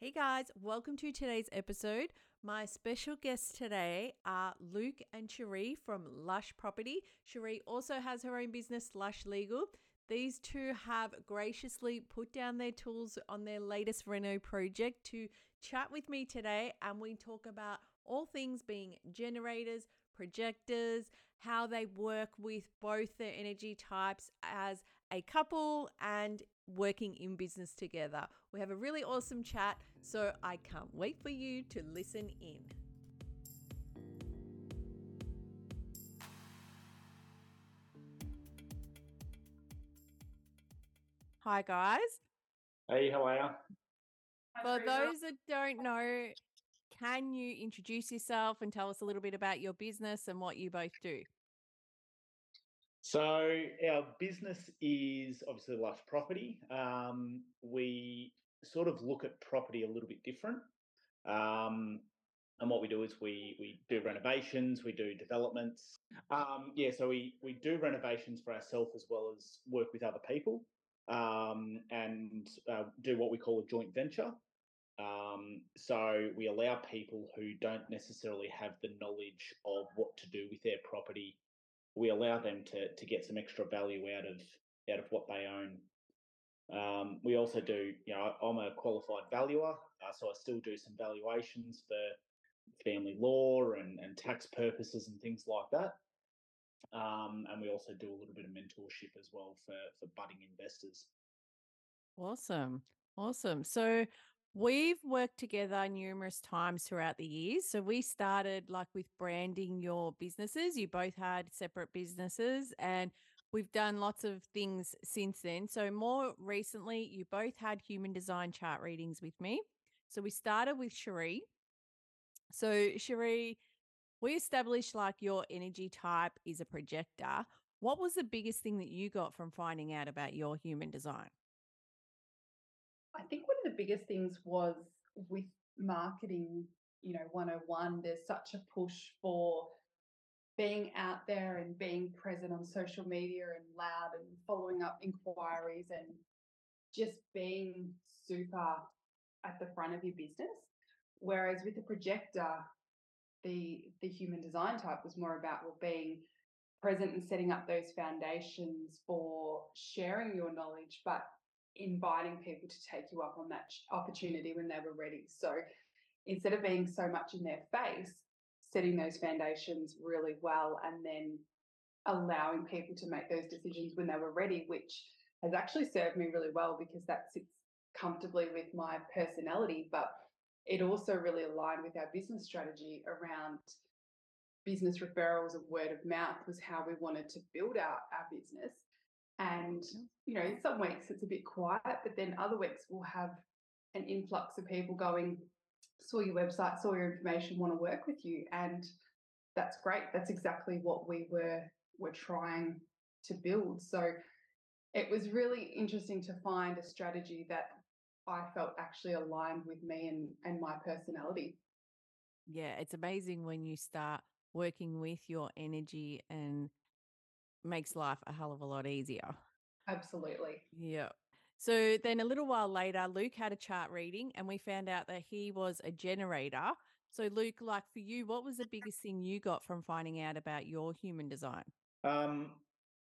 Hey guys, welcome to today's episode. My special guests today are Luke and Sheree from Lush Property. Sheree also has her own business, Lush Legal. These two have graciously put down their tools on their latest Reno project to chat with me today, and we talk about all things being generators, projectors, how they work with both their energy types as a couple and working in business together. We have a really awesome chat, so I can't wait for you to listen in. Hi, guys. Hey, how are you? For those that don't know, can you introduce yourself and tell us a little bit about your business and what you both do? So our business is obviously Lush Property. Um, we sort of look at property a little bit different. Um, and what we do is we we do renovations, we do developments. Um, yeah, so we we do renovations for ourselves as well as work with other people, um, and uh, do what we call a joint venture. Um, so we allow people who don't necessarily have the knowledge of what to do with their property we allow them to to get some extra value out of out of what they own. Um, we also do, you know, I'm a qualified valuer, uh, so I still do some valuations for family law and, and tax purposes and things like that. Um, and we also do a little bit of mentorship as well for for budding investors. Awesome. Awesome. So We've worked together numerous times throughout the years. So we started like with branding your businesses. You both had separate businesses and we've done lots of things since then. So more recently, you both had human design chart readings with me. So we started with Sheree. So Sheree, we established like your energy type is a projector. What was the biggest thing that you got from finding out about your human design? I think one of the biggest things was with marketing, you know, 101, there's such a push for being out there and being present on social media and loud and following up inquiries and just being super at the front of your business. Whereas with the projector, the the human design type was more about well being present and setting up those foundations for sharing your knowledge, but inviting people to take you up on that opportunity when they were ready. So instead of being so much in their face, setting those foundations really well and then allowing people to make those decisions when they were ready, which has actually served me really well because that sits comfortably with my personality. But it also really aligned with our business strategy around business referrals and word of mouth was how we wanted to build out our business and, you know, some weeks it's a bit quiet, but then other weeks we'll have an influx of people going, saw your website, saw your information, want to work with you. And that's great. That's exactly what we were were trying to build. So it was really interesting to find a strategy that I felt actually aligned with me and, and my personality. Yeah, it's amazing when you start working with your energy and makes life a hell of a lot easier. Absolutely. Yeah. So then a little while later, Luke had a chart reading and we found out that he was a generator. So, Luke, like for you, what was the biggest thing you got from finding out about your human design? Um,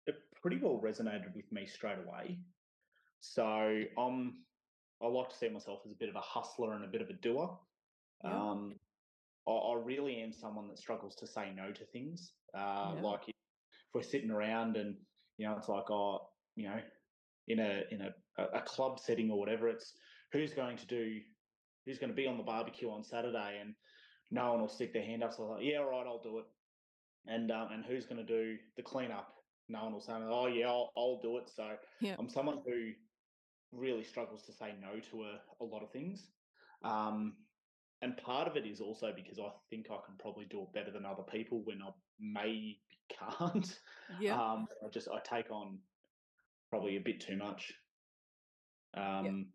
it pretty well resonated with me straight away. So, I'm I like to see myself as a bit of a hustler and a bit of a doer. Um, I, I, really am someone that struggles to say no to things. Uh, Like we're sitting around and you know it's like oh you know in a in a a club setting or whatever it's who's going to do who's going to be on the barbecue on Saturday and no one will stick their hand up so like yeah all right I'll do it. And um, and who's going to do the cleanup? No one will say oh yeah I'll, I'll do it. So yep. I'm someone who really struggles to say no to a, a lot of things um, and part of it is also because I think I can probably do it better than other people when I maybe can't. Yeah. Um, I just I take on probably a bit too much. Um,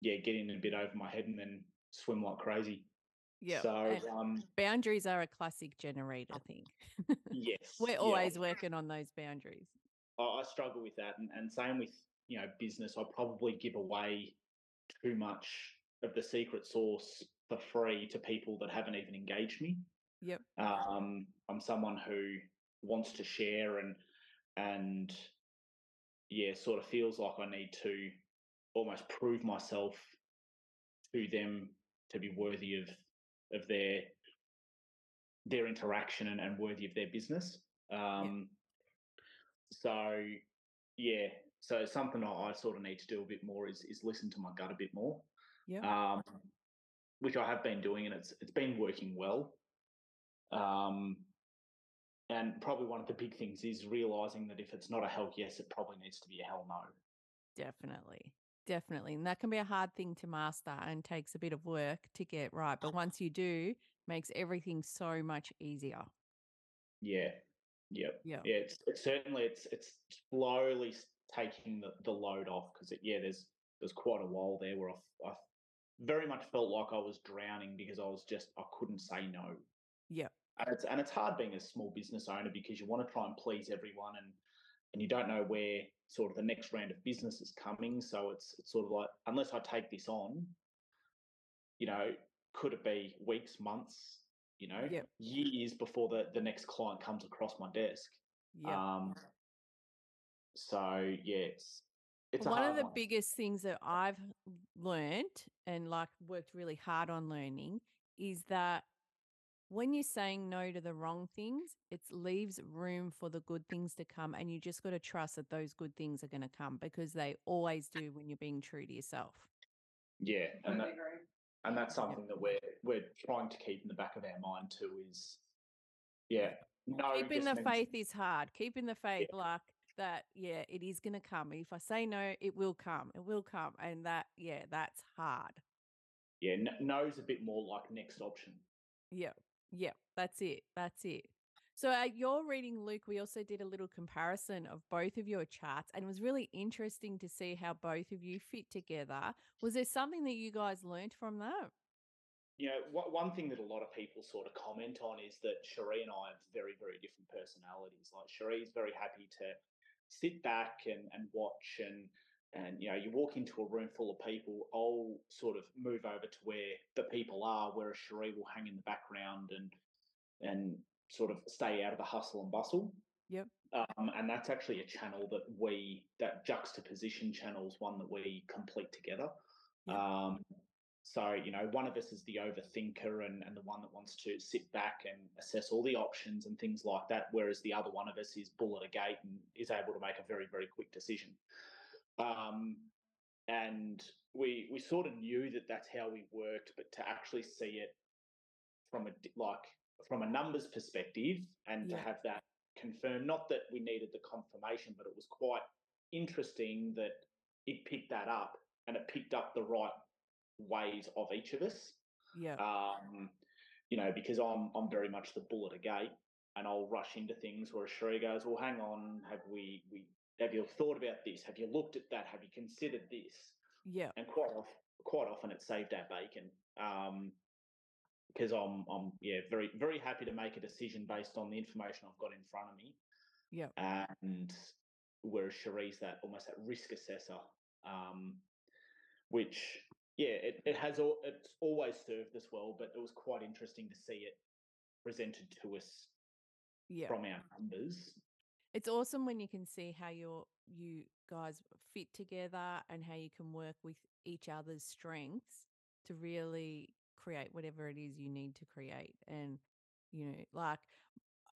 yeah. yeah, getting a bit over my head and then swim like crazy. Yeah. So um, boundaries are a classic generator thing. yes. We're always yeah. working on those boundaries. I, I struggle with that, and, and same with you know business. I probably give away too much of the secret sauce for free to people that haven't even engaged me. Yep. Um, I'm someone who wants to share and and yeah, sort of feels like I need to almost prove myself to them to be worthy of of their their interaction and, and worthy of their business. Um, So yeah, so something I, I sort of need to do a bit more is is listen to my gut a bit more. Yeah. Um, which I have been doing, and it's it's been working well. Um, and probably one of the big things is realizing that if it's not a hell yes, it probably needs to be a hell no. Definitely. Definitely. And that can be a hard thing to master and takes a bit of work to get right. But once you do, makes everything so much easier. Yeah, yep, Yeah. yeah. It's, it's certainly it's it's slowly taking the, the load off because yeah, there's there's quite a while there where I, I very much felt like I was drowning because I was just I couldn't say no. And it's and it's hard being a small business owner because you want to try and please everyone and and you don't know where sort of the next round of business is coming so it's it's sort of like unless i take this on you know could it be weeks months you know Yep. years before the the next client comes across my desk Yep. um so yeah it's it's one of the one. biggest things that I've learned and like worked really hard on learning is that when you're saying no to the wrong things, it leaves room for the good things to come. And you just got to trust that those good things are going to come because they always do when you're being true to yourself. yeah and that, and that's something that we're we're trying to keep in the back of our mind too is yeah no Keeping the means- faith is hard. Keeping the faith, like that, yeah, it is going to come. If I say no, it will come. It will come. And that, yeah, that's hard. yeah No is a bit more like next option Yeah, yeah, that's it. That's it. So at your reading, Luke, we also did a little comparison of both of your charts, and it was really interesting to see how both of you fit together. Was there something that you guys learned from that? you know, one thing that a lot of people sort of comment on is that Sheree and I have very, very different personalities. Like Sheree's very happy to sit back and, and watch and and you know, you walk into a room full of people, I'll sort of move over to where the people are, whereas Sheree will hang in the background and and sort of stay out of the hustle and bustle. Yep. Um, and that's actually a channel that we that juxtaposition channel is one that we complete together. Yep. Um, so, you know, one of us is the overthinker and, and the one that wants to sit back and assess all the options and things like that, whereas the other one of us is bull at a gate and is able to make a very, very quick decision. Um, and we we sort of knew that that's how we worked, but to actually see it from a like from a numbers perspective and to have that confirmed, not that we needed the confirmation, but it was quite interesting that it picked that up and it picked up the right ways of each of us. Yeah, Um, you know, because I'm I'm very much the bull at a gate, and I'll rush into things where Sheree goes, "Well, hang on, have we we have you thought about this? Have you looked at that? Have you considered this?" yeah, And quite often, quite often it saved our bacon. Um, because I'm I'm yeah very very happy to make a decision based on the information I've got in front of me. Yeah. And whereas Sheree's that almost that risk assessor, um, which yeah, it, it has all it's always served us well, but it was quite interesting to see it presented to us yeah. from our numbers. It's awesome when you can see how your you guys fit together and how you can work with each other's strengths to really create whatever it is you need to create. And you know, like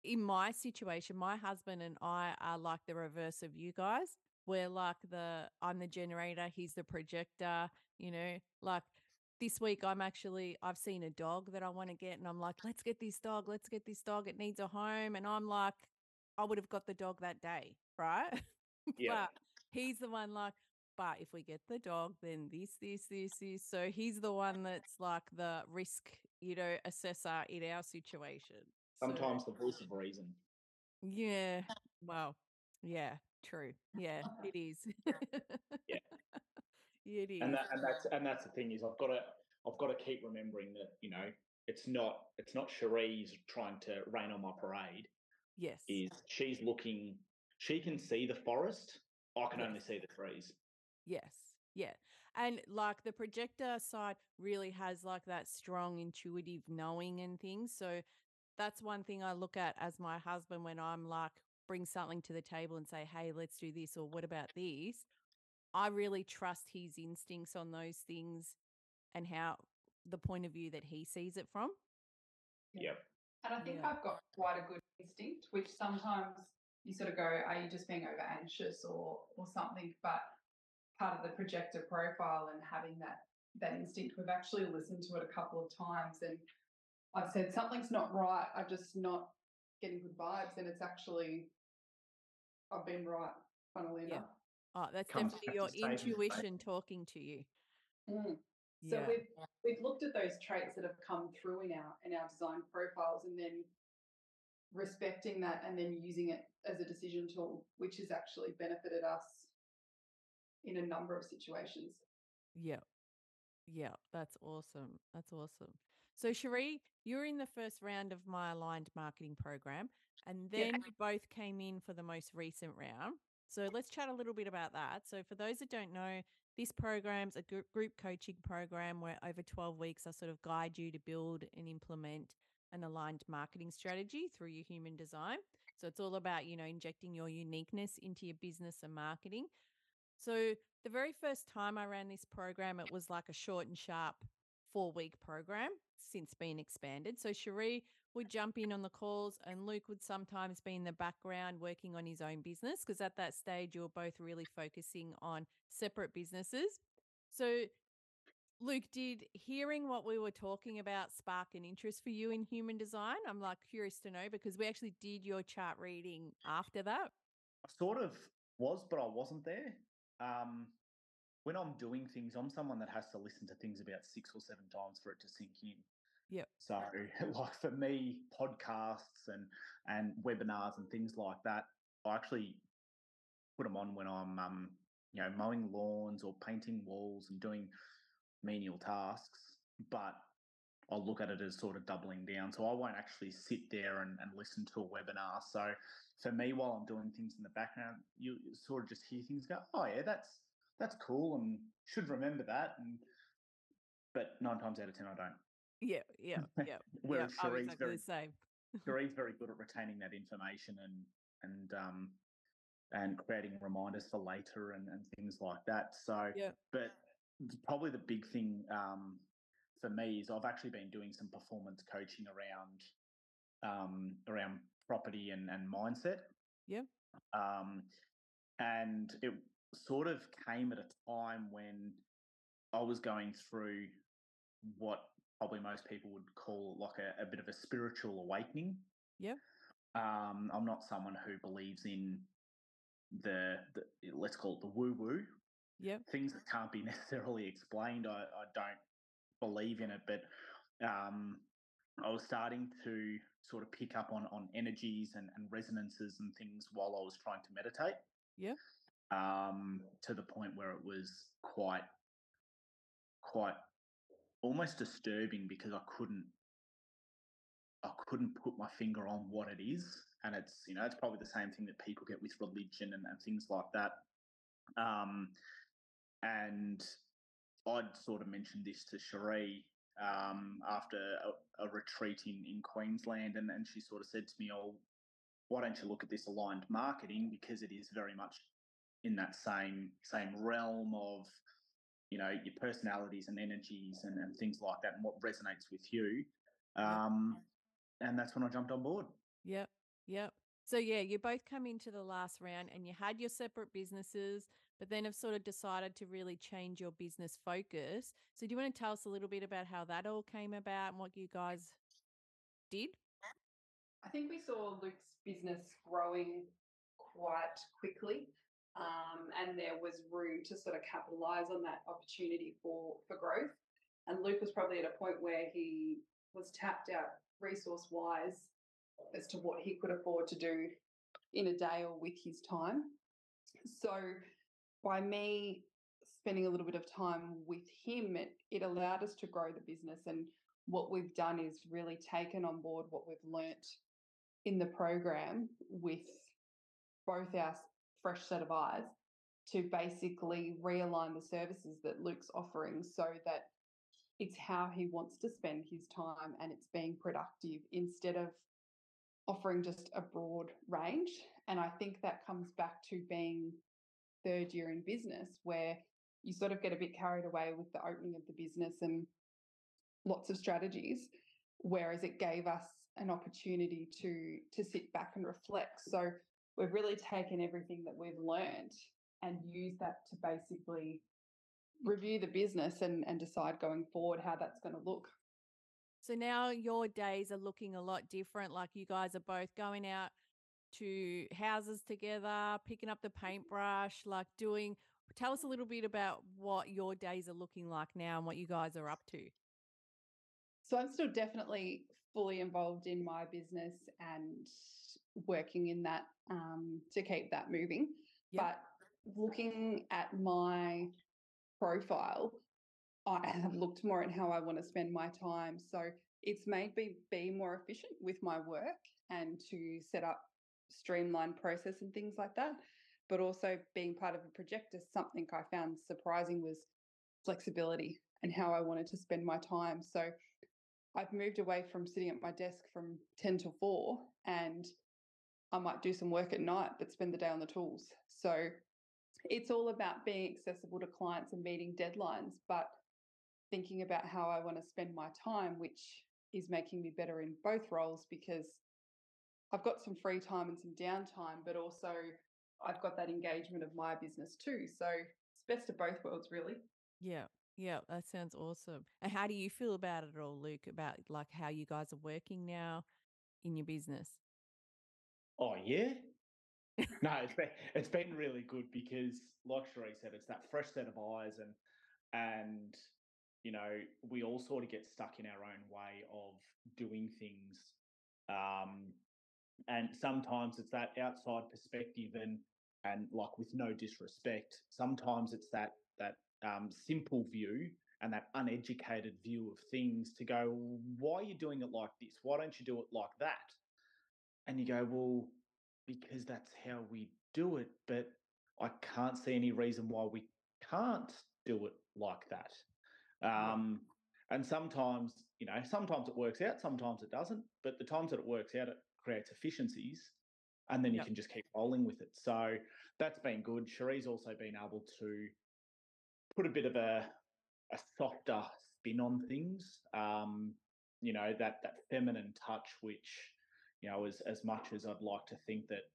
in my situation, my husband and I are like the reverse of you guys. We're like the I'm the generator, he's the projector, you know, like this week I'm actually I've seen a dog that I want to get and I'm like, let's get this dog, let's get this dog. It needs a home. And I'm like, I would have got the dog that day, right? Yeah. but he's the one like, but if we get the dog, then this, this, this, this. So he's the one that's like the risk, you know, assessor in our situation. So, Sometimes the voice of reason. yeah. Well, yeah, true. Yeah, it is. Yeah. It is. and that and that's and that's the thing is I've got to I've got to keep remembering that you know it's not it's not Sheree's trying to rain on my parade. Yes. Is she's looking? She can see the forest. I can Yes. only see the trees. Yes. Yeah. And like the projector side really has like that strong intuitive knowing and things. So that's one thing I look at as my husband when I'm like, bring something to the table and say, hey, let's do this, or what about this? I really trust his instincts on those things and how the point of view that he sees it from. Yep. And I think Yeah. I've got quite a good instinct, which sometimes you sort of go, are you just being over anxious or or something? But part of the projector profile and having that that instinct, we've actually listened to it a couple of times and I've said something's not right. I'm just not getting good vibes. And it's actually I've been right, funnily Yeah. enough. Oh, that's Comes definitely your to saving space. intuition talking to you. Mm. So Yeah. we've we've looked at those traits that have come through in our in our design profiles and then respecting that and then using it as a decision tool, which has actually benefited us in a number of situations. Yeah. Yeah. That's awesome. That's awesome. So, Sheree, you're in the first round of my aligned marketing program, and Yeah. then you both came in for the most recent round. So, let's chat a little bit about that. So, for those that don't know, this program's a group coaching program where over 12 weeks I sort of guide you to build and implement an aligned marketing strategy through your human design. So, it's all about, you know, injecting your uniqueness into your business and marketing. So the very first time I ran this program, it was like a short and sharp four week program since being expanded. So Sheree would jump in on the calls and Luke would sometimes be in the background working on his own business because at that stage you were both really focusing on separate businesses. So Luke, did hearing what we were talking about spark an interest for you in human design? I'm like curious to know because we actually did your chart reading after that. I sort of was, but I wasn't there. Um, when I'm doing things, I'm someone that has to listen to things about six or seven times for it to sink in. Yep. So, like for me, podcasts and and webinars and things like that, I actually put them on when I'm, um, you know, mowing lawns or painting walls and doing menial tasks. But I'll look at it as sort of doubling down. So I won't actually sit there and, and listen to a webinar. So for me, while I'm doing things in the background, you sort of just hear things go, oh yeah, that's that's cool and should remember that. And but nine times out of ten, I don't. Yeah, yeah, yeah. yeah. Whereas Sheree's exactly very the same. Sheree's very good at retaining that information and and um and creating reminders for later and, and things like that. So Yeah. but probably the big thing um, for me is I've actually been doing some performance coaching around um, around property and, and mindset. Yeah. Um, and it sort of came at a time when I was going through what probably most people would call like a, a bit of a spiritual awakening. Yeah. Um, I'm not someone who believes in the, the let's call it the woo woo Yeah. things that can't be necessarily explained. I, I don't believe in it, but um, I was starting to sort of pick up on on energies and, and resonances and things while I was trying to meditate. Yeah. Um, to the point where it was quite, quite, almost disturbing because I couldn't, I couldn't put my finger on what it is, and it's you know it's probably the same thing that people get with religion and, and things like that. Um, and I'd sort of mentioned this to Sheree um, after a, a retreat in, in Queensland, and, and she sort of said to me, "Oh, why don't you look at this aligned marketing because it is very much in that same same realm of you know your personalities and energies and, and things like that, and what resonates with you." Um, and that's when I jumped on board. Yep. Yep. So yeah, you both come into the last round and you had your separate businesses, but then have sort of decided to really change your business focus. So do you want to tell us a little bit about how that all came about and what you guys did? I think we saw Luke's business growing quite quickly. Um, and there was room to sort of capitalize on that opportunity for, for growth. And Luke was probably at a point where he was tapped out resource wise as to what he could afford to do in a day or with his time. So by me spending a little bit of time with him, it, it allowed us to grow the business. And what we've done is really taken on board what we've learnt in the program with both our fresh set of eyes to basically realign the services that Luke's offering so that it's how he wants to spend his time and it's being productive instead of offering just a broad range. And I think that comes back to being third year in business where you sort of get a bit carried away with the opening of the business and lots of strategies whereas it gave us an opportunity to to sit back and reflect so we've really taken everything that we've learned and used that to basically review the business and, and decide going forward how that's going to look. So now your days are looking a lot different like you guys are both going out to houses together picking up the mm-hmm. paintbrush like doing tell us a little bit about what your days are looking like now and what you guys are up to. So I'm still definitely fully involved in my business and working in that um, to keep that moving. Yep. But looking at my profile, I have looked more at how I want to spend my time. So it's made me be more efficient with my work and to set up streamlined process and things like that. But also being part of a project is something I found surprising was flexibility and how I wanted to spend my time. So I've moved away from sitting at my desk from 10 to 4 and I might do some work at night, but spend the day on the tools. So it's all about being accessible to clients and meeting deadlines, but thinking about how I want to spend my time, which is making me better in both roles because I've got some free time and some downtime, but also I've got that engagement of my business too. So it's best of both worlds, really. Yeah. Yeah, that sounds awesome. And how do you feel about it all, Luke? About like how you guys are working now in your business? Oh yeah. no, it's been it's been really good because, like Sheree said, it's that fresh set of eyes and and you know we all sort of get stuck in our own way of doing things, um, and sometimes it's that outside perspective and and like with no disrespect, sometimes it's that that um, simple view and that uneducated view of things to go, why are you doing it like this? Why don't you do it like that? And you go, well, because that's how we do it, but I can't see any reason why we can't do it like that. Um, and sometimes, you know, sometimes it works out, sometimes it doesn't. But the times that it works out, it creates efficiencies, and then you yep. can just keep rolling with it. So that's been good. Sheree's also been able to put a bit of a a softer spin on things. Um, you know that that feminine touch, which you know, as as much as I'd like to think that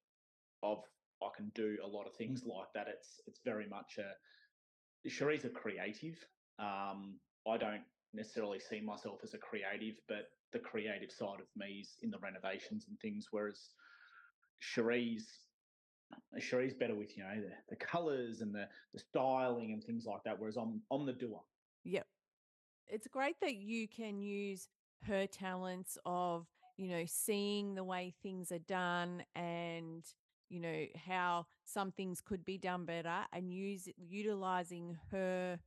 of I can do a lot of things like that, it's it's very much a Sheree's a creative. Um, I don't necessarily see myself as a creative, but the creative side of me is in the renovations and things. Whereas Sheree's Sheree's better with you know the, the colors and the the styling and things like that. Whereas I'm I'm the doer. Yep, it's great that you can use her talents of you know seeing the way things are done and you know how some things could be done better and use utilizing her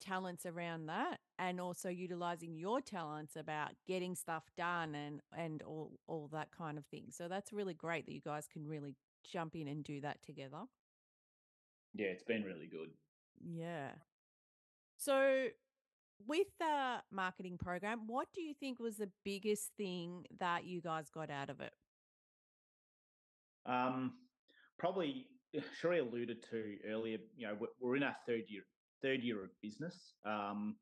talents around that and also utilizing your talents about getting stuff done and and all all that kind of thing so that's really great that you guys can really jump in and do that together. Yeah, it's been really good. Yeah. So, with the marketing program, what do you think was the biggest thing that you guys got out of it? Um, probably Sheree alluded to earlier. You know, we're in our third year, third year of business, um,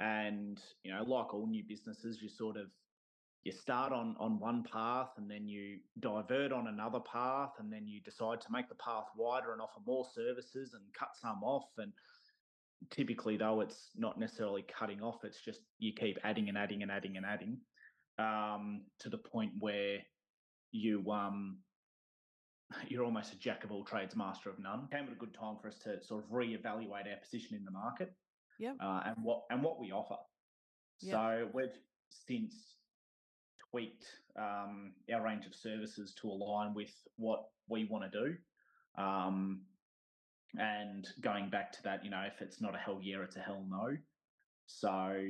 and you know, like all new businesses, you sort of you start on on one path and then you divert on another path and then you decide to make the path wider and offer more services and cut some off and typically though it's not necessarily cutting off it's just you keep adding and adding and adding and adding um, to the point where you um you're almost a jack of all trades master of none came at a good time for us to sort of reevaluate our position in the market yeah uh, and what and what we offer yep. so we've since tweaked um, our range of services to align with what we want to do. Um, and going back to that, you know, if it's not a hell yeah, it's a hell no. So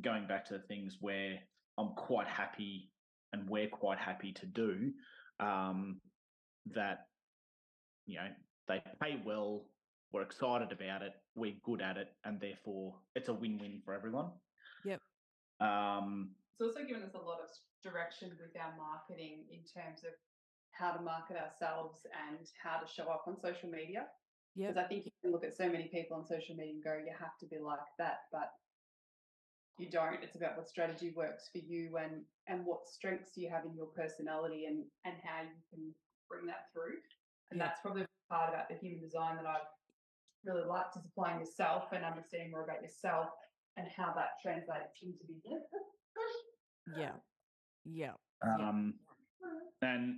going back to the things where I'm quite happy and we're quite happy to do um, that, you know, they pay well, we're excited about it, we're good at it, and therefore it's a win-win for everyone. Yep. Um, It's also given us a lot of direction with our marketing in terms of how to market ourselves and how to show up on social media. Yep. Because I think you can look at so many people on social media and go, you have to be like that, but you don't. It's about what strategy works for you and and what strengths you have in your personality and and how you can bring that through. And Yeah. that's probably part about the human design that I've really liked is applying yourself and understanding more about yourself and how that translates into business. Yeah. Yeah. Yeah. um, and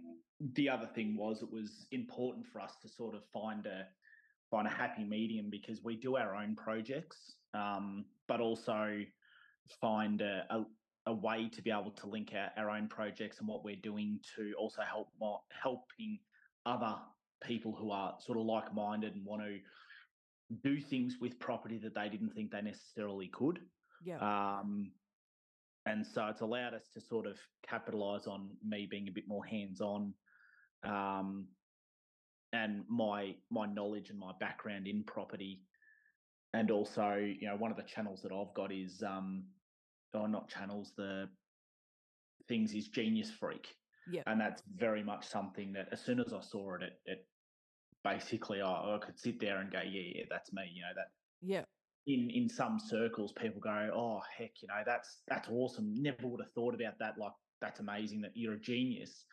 the other thing was it was important for us to sort of find a find a happy medium because we do our own projects, um, but also find a, a, a way to be able to link our, our own projects and what we're doing to also help mo- helping other people who are sort of like minded and want to do things with property that they didn't think they necessarily could. Yeah. Um, and so it's allowed us to sort of capitalize on me being a bit more hands on um, and my my knowledge and my background in property. And also, you know, one of the channels that I've got is, um, or not channels, the things is Genius Freak. yeah And that's very much something that as soon as I saw it, it, it basically I, I could sit there and go, yeah, yeah, that's me. You know, that Yeah. in in some circles people go oh heck you know that's that's awesome never would have thought about that like that's amazing that you're a genius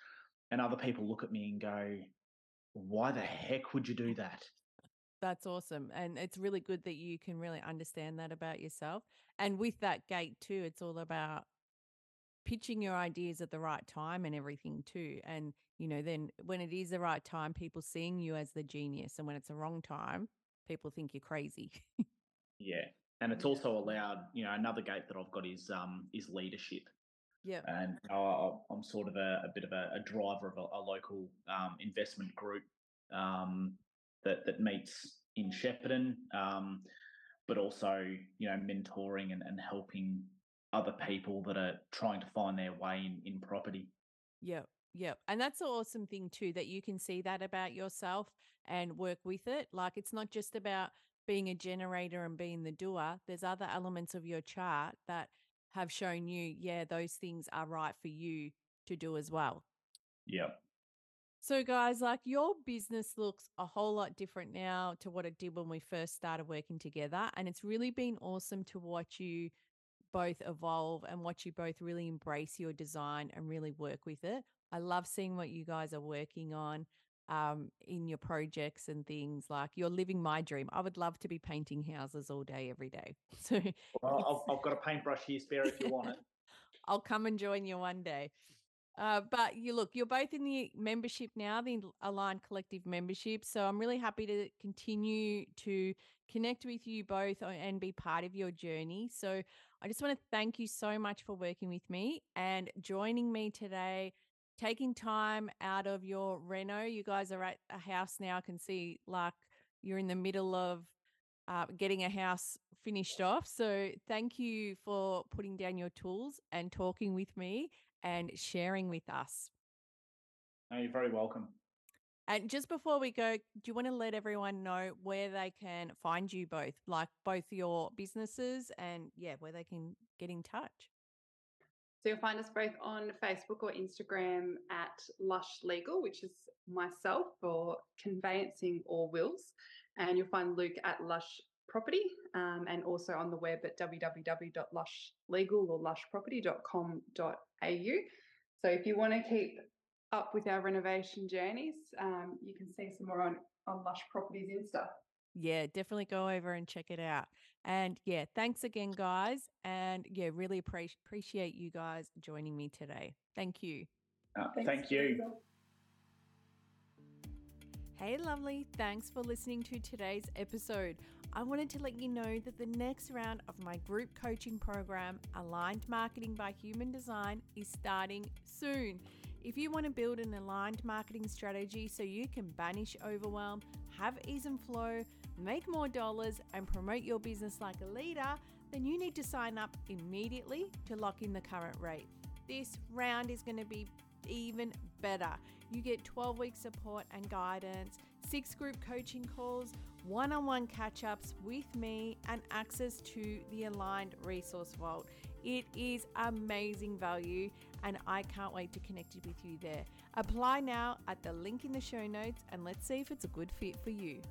and other people look at me and go why the heck would you do that That's awesome. And it's really good that you can really understand that about yourself. And with that gate, too, it's all about pitching your ideas at the right time and everything, too. And, you know, then when it is the right time, people seeing you as the genius. And when it's the wrong time, people think you're crazy. yeah and it's also allowed you know another gate that i've got is um is leadership yeah. and I, I'm sort of a, a bit of a, a driver of a, a local um, investment group um, that that meets in Shepparton, um, but also you know mentoring and, and helping other people that are trying to find their way in, in property. Yep. Yep. And that's an awesome thing too, that you can see that about yourself and work with it. Like it's not just about being a generator and being the doer. There's other elements of your chart that have shown you, yeah, those things are right for you to do as well. Yep. So, guys, like your business looks a whole lot different now to what it did when we first started working together. And it's really been awesome to watch you both evolve and watch you both really embrace your design and really work with it. I love seeing what you guys are working on um, in your projects and things. Like you're living my dream. I would love to be painting houses all day, every day. So, Well, I've, I've got a paintbrush here spare if you want it. I'll come and join you one day. Uh, but you look, you're both in the membership now, the Aligned Collective membership. So I'm really happy to continue to connect with you both and be part of your journey. So I just want to thank you so much for working with me and joining me today, taking time out of your reno. You guys are at a house now. I can see like you're in the middle of uh, getting a house finished off. So thank you for putting down your tools and talking with me and sharing with us. No, you're very welcome. And just before we go, do you want to let everyone know where they can find you both, like both your businesses and yeah, where they can get in touch? So you'll find us both on Facebook or Instagram at Lush Legal, which is myself for conveyancing or wills. And you'll find Luke at Lush Property um, and also on the web at www.lushlegal or lushproperty.com.au. So if you want to keep up with our renovation journeys, um, you can see some more on, on Lush Properties Insta. Yeah, definitely go over and check it out. And yeah, thanks again, guys. And yeah, really appre- appreciate you guys joining me today. Thank you. Uh, thank you. Hey, lovely. Thanks for listening to today's episode. I wanted to let you know that the next round of my group coaching program, Aligned Marketing by Human Design, is starting soon. If you want to build an aligned marketing strategy so you can banish overwhelm, have ease and flow, make more dollars, and promote your business like a leader, then you need to sign up immediately to lock in the current rate. This round is going to be even better. You get 12 week support and guidance, six group coaching calls, one on one catch ups with me, and access to the Aligned Resource Vault. It is amazing value, and I can't wait to connect with you there. Apply now at the link in the show notes, and let's see if it's a good fit for you.